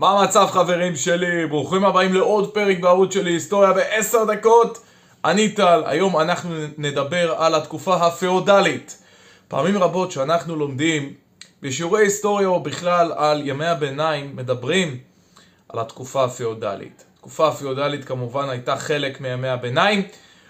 מה המצב חברים שלי? ברוכים הבאים לעוד פרק בערוץ שלי, היסטוריה בעשר דקות. אני טל, היום אנחנו נדבר על התקופה הפאודלית. פעמים רבות שאנחנו לומדים בשיעורי היסטוריה או בכלל על ימי הביניים, מדברים על התקופה הפאודלית. התקופה הפאודלית כמובן הייתה חלק מימי הביניים.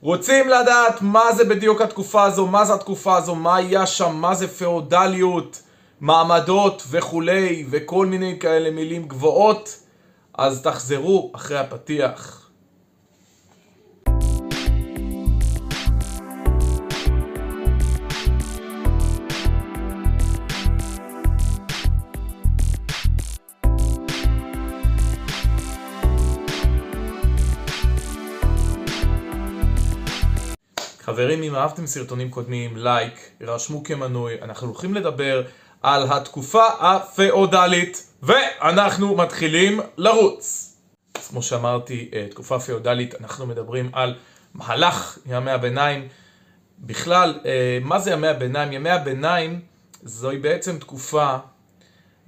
רוצים לדעת מה זה בדיוק התקופה הזו, מה זה התקופה הזו, מה היה שם, מה זה פאודליות, מעמדות וכולי, וכל מיני כאלה מילים גבוהות, אז תחזרו אחרי הפתיח. חברים, אם אהבתם סרטונים קודמים, לייק, הרשמו כמנוי, אנחנו הולכים לדבר על התקופה הפאודלית, ואנחנו מתחילים לרוץ. אז כמו שאמרתי, אה, תקופה פאודלית, אנחנו מדברים על מהלך ימי הביניים. בכלל, אה, מה זה ימי הביניים? ימי הביניים זוהי בעצם תקופה,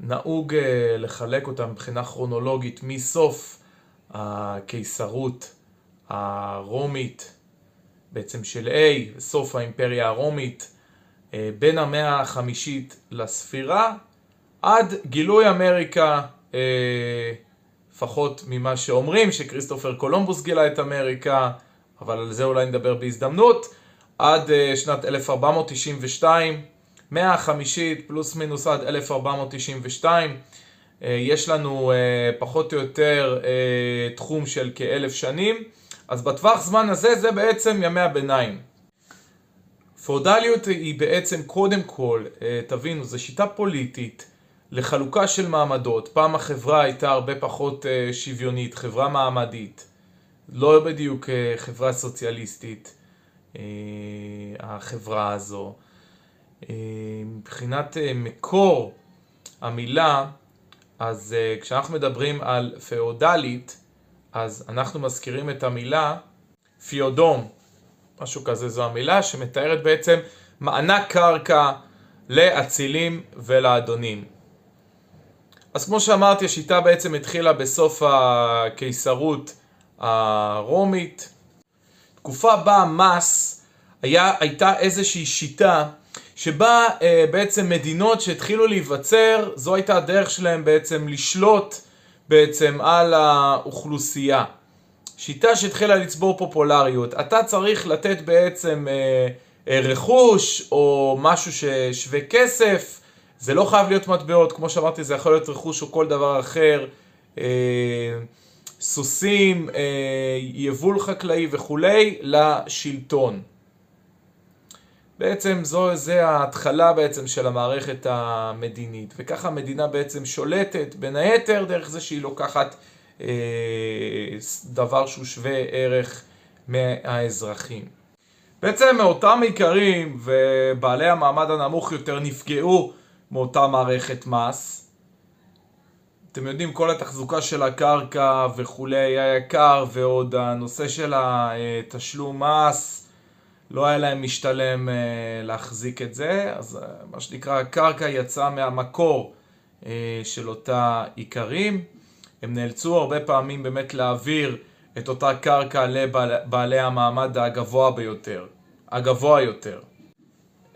נהוג אה, לחלק אותה מבחינה כרונולוגית מסוף הקיסרות הרומית, בעצם של A, סוף האימפריה הרומית, בין המאה החמישית לספירה, עד גילוי אמריקה, אה, לפחות ממה שאומרים, שכריסטופר קולומבוס גילה את אמריקה, אבל על זה אולי נדבר בהזדמנות, עד אה, שנת 1492, מאה החמישית פלוס מינוס עד 1492, יש לנו פחות או יותר תחום של כאלף שנים. אז בטווח זמן הזה זה בעצם ימי הביניים. פאודליות היא בעצם קודם כל, אה, תבינו, זו שיטה פוליטית לחלוקה של מעמדות. פעם החברה הייתה הרבה פחות אה, שוויונית, חברה מעמדית. לא בדיוק אה, חברה סוציאליסטית, החברה הזו. מבחינת מקור המילה, אז כשאנחנו מדברים על פאודלית, אז אנחנו מזכירים את המילה פיודום, משהו כזה זו המילה, שמתארת בעצם מענק קרקע לאצילים ולאדונים. אז כמו שאמרתי, השיטה בעצם התחילה בסוף הקיסרות הרומית. תקופה בה המס היה, הייתה איזושהי שיטה שבה אה, בעצם מדינות שהתחילו להיווצר, זו הייתה הדרך שלהם בעצם לשלוט בעצם על האוכלוסייה. שיטה שהתחילה לצבור פופולריות. אתה צריך לתת בעצם אה, אה, רכוש או משהו ששווה כסף. זה לא חייב להיות מטבעות, כמו שאמרתי, זה יכול להיות רכוש או כל דבר אחר. אה, סוסים, אה, יבול חקלאי וכולי, לשלטון. בעצם זו, זה ההתחלה בעצם של המערכת המדינית, וככה המדינה בעצם שולטת בין היתר דרך זה שהיא לוקחת דבר שהוא שווה ערך מהאזרחים. בעצם מאותם עיקרים ובעלי המעמד הנמוך יותר נפגעו מאותה מערכת מס. אתם יודעים, כל התחזוקה של הקרקע וכולי היה יקר, ועוד הנושא של התשלום מס לא היה להם משתלם אה, להחזיק את זה, אז אה, מה שנקרא הקרקע יצאה מהמקור אה, של אותה עיקרים. הם נאלצו הרבה פעמים באמת להעביר את אותה קרקע לבעלי המעמד הגבוה ביותר, הגבוה יותר.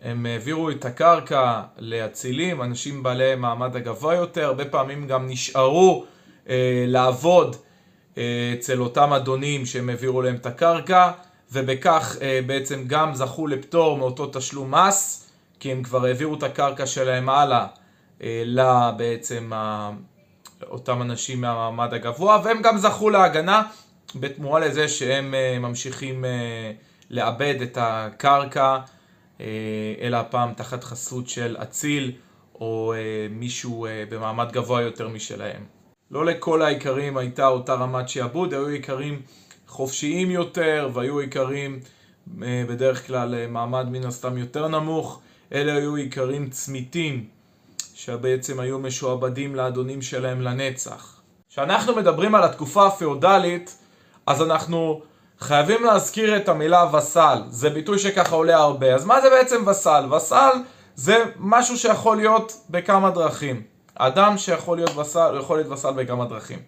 הם העבירו את הקרקע לאצילים, אנשים בעלי מעמד הגבוה יותר, הרבה פעמים גם נשארו אה, לעבוד אה, אצל אותם אדונים שהם העבירו להם את הקרקע. ובכך אה, בעצם גם זכו לפטור מאותו תשלום מס, כי הם כבר העבירו את הקרקע שלהם הלאה אה, לבעצם אותם אנשים מהמעמד הגבוה, והם גם זכו להגנה בתמורה לזה שהם אה, ממשיכים לאבד את הקרקע, אלא הפעם תחת חסות של אציל או מישהו במעמד גבוה יותר משלהם. לא לכל האיכרים הייתה אותה רמת שעבוד, היו איכרים חופשיים יותר והיו איכרים אה, בדרך כלל אה, מעמד מן הסתם יותר נמוך. אלה היו איכרים צמיתים שבעצם היו משועבדים לאדונים שלהם לנצח. כשאנחנו מדברים על התקופה הפאודלית אז אנחנו חייבים להזכיר את המילה וסל, זה ביטוי שככה עולה הרבה. אז מה זה בעצם וסל? וסל זה משהו שיכול להיות בכמה דרכים. אדם שיכול להיות וסל, יכול להיות וסל בכמה דרכים.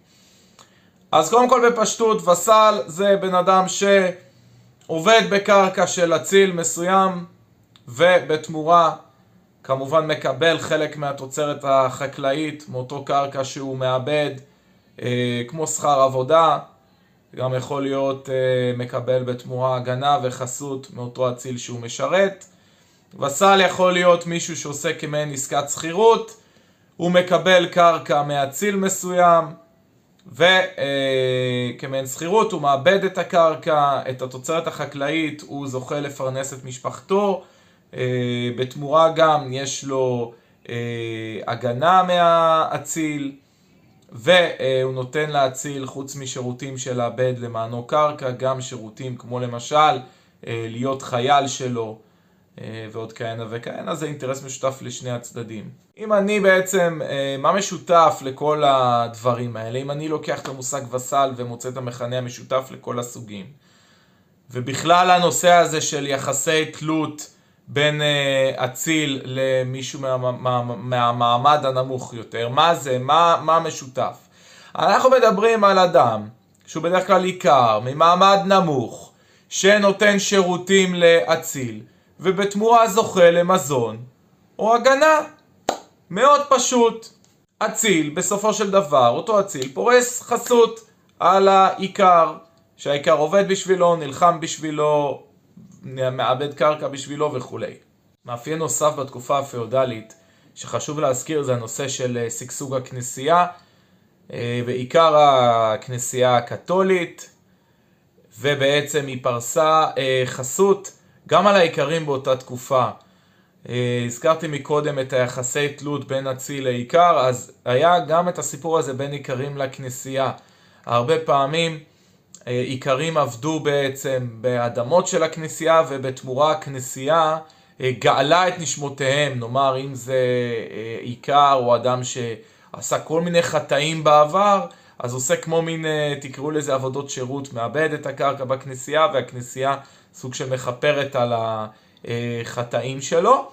אז קודם כל בפשטות, וסל זה בן אדם שעובד בקרקע של אציל מסוים ובתמורה כמובן מקבל חלק מהתוצרת החקלאית מאותו קרקע שהוא מאבד אה, כמו שכר עבודה, גם יכול להיות אה, מקבל בתמורה הגנה וחסות מאותו אציל שהוא משרת. וסל יכול להיות מישהו שעושה כמעין עסקת שכירות, הוא מקבל קרקע מאציל מסוים וכמעין שכירות הוא מאבד את הקרקע, את התוצרת החקלאית, הוא זוכה לפרנס את משפחתו, אה, בתמורה גם יש לו אה, הגנה מהאציל והוא נותן לאציל חוץ משירותים של לאבד למענו קרקע גם שירותים כמו למשל אה, להיות חייל שלו ועוד כהנה וכהנה זה אינטרס משותף לשני הצדדים. אם אני בעצם, מה משותף לכל הדברים האלה? אם אני לוקח את המושג וסל ומוצא את המכנה המשותף לכל הסוגים ובכלל הנושא הזה של יחסי תלות בין אה, אציל למישהו מה, מה, מהמעמד הנמוך יותר. מה זה? מה, מה משותף? אנחנו מדברים על אדם שהוא בדרך כלל עיקר, ממעמד נמוך, שנותן שירותים לאציל, ובתמורה זוכה למזון או הגנה. מאוד פשוט. אציל, בסופו של דבר, אותו אציל פורס חסות על העיקר, שהעיקר עובד בשבילו, נלחם בשבילו, מעבד קרקע בשבילו וכולי. מאפיין נוסף בתקופה הפאודלית שחשוב להזכיר זה הנושא של אה, שגשוג הכנסייה, אה, בעיקר הכנסייה הקתולית, ובעצם היא פרסה אה, חסות גם על העיקרים באותה תקופה. הזכרתי מקודם את היחסי תלות בין אציל לעיקר, אז היה גם את הסיפור הזה בין עיקרים לכנסייה. הרבה פעמים איכרים עבדו בעצם באדמות של הכנסייה ובתמורה הכנסייה אה, גאלה את נשמותיהם, נאמר אם זה איכר או אדם שעשה כל מיני חטאים בעבר, אז עושה כמו מין, אה, תקראו לזה עבודות שירות, מאבד את הקרקע בכנסייה והכנסייה סוג של מכפרת על החטאים שלו.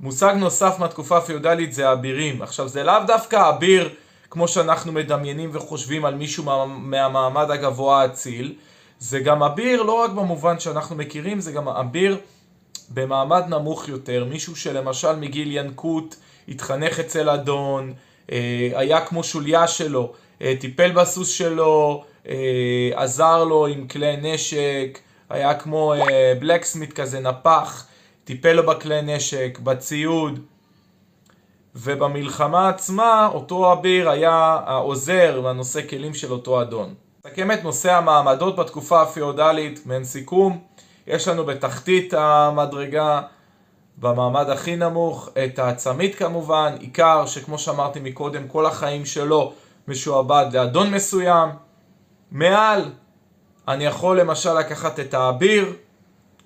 מושג נוסף מהתקופה הפיודלית זה אבירים. עכשיו זה לאו דווקא אביר כמו שאנחנו מדמיינים וחושבים על מישהו מה, מהמעמד הגבוה האציל, זה גם אביר לא רק במובן שאנחנו מכירים, זה גם אביר במעמד נמוך יותר, מישהו שלמשל מגיל ינקות התחנך אצל אדון, אה, היה כמו שוליה שלו, אה, טיפל בסוס שלו, אה, עזר לו עם כלי נשק, היה כמו בלקסמית כזה, נפח, טיפל לו בכלי נשק, בציוד. ובמלחמה עצמה אותו אביר היה העוזר והנושא כלים של אותו אדון. נסכם את נושא המעמדות בתקופה הפיאודלית, מעין סיכום, יש לנו בתחתית המדרגה, במעמד הכי נמוך, את העצמית כמובן, עיקר שכמו שאמרתי מקודם, כל החיים שלו משועבד לאדון מסוים. מעל, אני יכול למשל לקחת את האביר,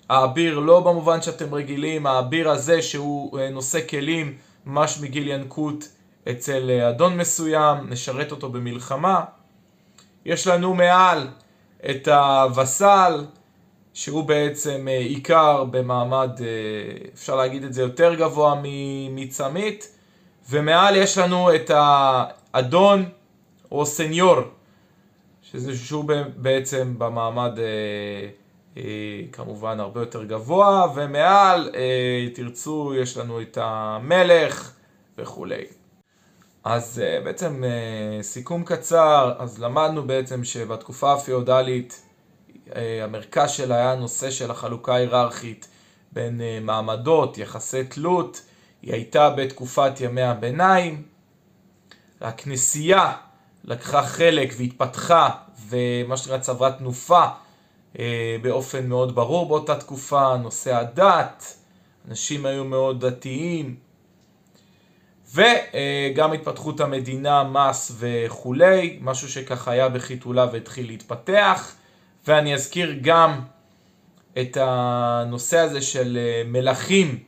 האביר לא במובן שאתם רגילים, האביר הזה שהוא אה, נושא כלים ממש מגיל ינקות אצל אה, אדון מסוים, נשרת אותו במלחמה. יש לנו מעל את הווסל, שהוא בעצם אה, עיקר במעמד, אה, אפשר להגיד את זה יותר גבוה מצמית, ומעל יש לנו את האדון או סניור, שזה שהוא בעצם במעמד כמובן הרבה יותר גבוה, ומעל, אה, תרצו, יש לנו את המלך וכולי. אז אה, בעצם אה, סיכום קצר, אז למדנו בעצם שבתקופה הפיאודלית המרכז שלה היה הנושא של החלוקה ההיררכית בין מעמדות, יחסי תלות, היא הייתה בתקופת ימי הביניים. הכנסייה לקחה חלק והתפתחה ומה שנקרא צברה תנופה אה, באופן מאוד ברור. באותה תקופה, נושא הדת, אנשים היו מאוד דתיים, וגם התפתחות המדינה, מס וכולי, משהו שככה היה בחיתולה והתחיל להתפתח, ואני אזכיר גם את הנושא הזה של אה, מלכים,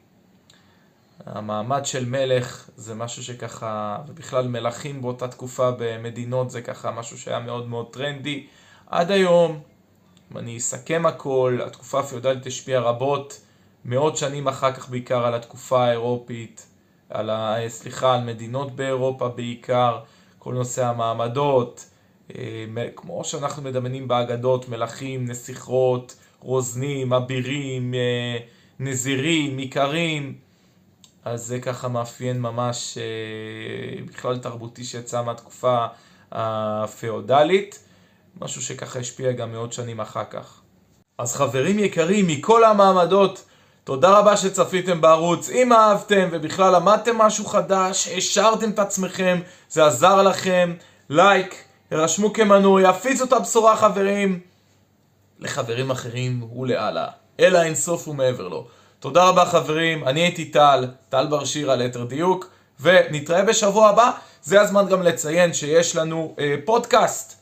המעמד של מלך זה משהו שככה, ובכלל מלכים באותה תקופה במדינות זה ככה משהו שהיה מאוד מאוד טרנדי. עד היום אם אני אסכם הכל, התקופה הפיודלית השפיעה רבות, מאות שנים אחר כך בעיקר על התקופה האירופית, על ה... סליחה, על מדינות באירופה בעיקר, כל נושא המעמדות, אה, כמו שאנחנו מדמיינים באגדות, מלכים, נסיכות, רוזנים, אבירים, אה, נזירים, איכרים, אז זה ככה מאפיין ממש אה, בכלל תרבותי שיצא מהתקופה הפאודלית, משהו שככה השפיע גם מאות שנים אחר כך. אז חברים יקרים, מכל המעמדות, תודה רבה שצפיתם בערוץ. אם אהבתם ובכלל למדתם משהו חדש, השארתם את עצמכם, זה עזר לכם, לייק, הרשמו כמנוי, הפיצו את הבשורה חברים, לחברים אחרים ולהלאה. אלא אינסוף ומעבר לו. תודה רבה חברים, אני הייתי טל, טל בר שירה ליתר דיוק, ונתראה בשבוע הבא. זה הזמן גם לציין שיש לנו אה, פודקאסט.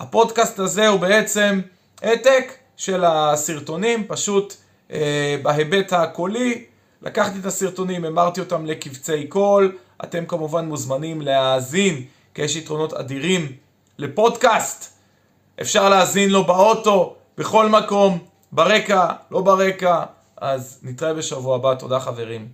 הפודקאסט הזה הוא בעצם העתק של הסרטונים, פשוט אה, בהיבט הקולי. לקחתי את הסרטונים, אמרתי אותם לקבצי קול. אתם כמובן מוזמנים להאזין, כי יש יתרונות אדירים לפודקאסט. אפשר להאזין לו באוטו, בכל מקום, ברקע, לא ברקע. אז נתראה בשבוע הבא, תודה חברים.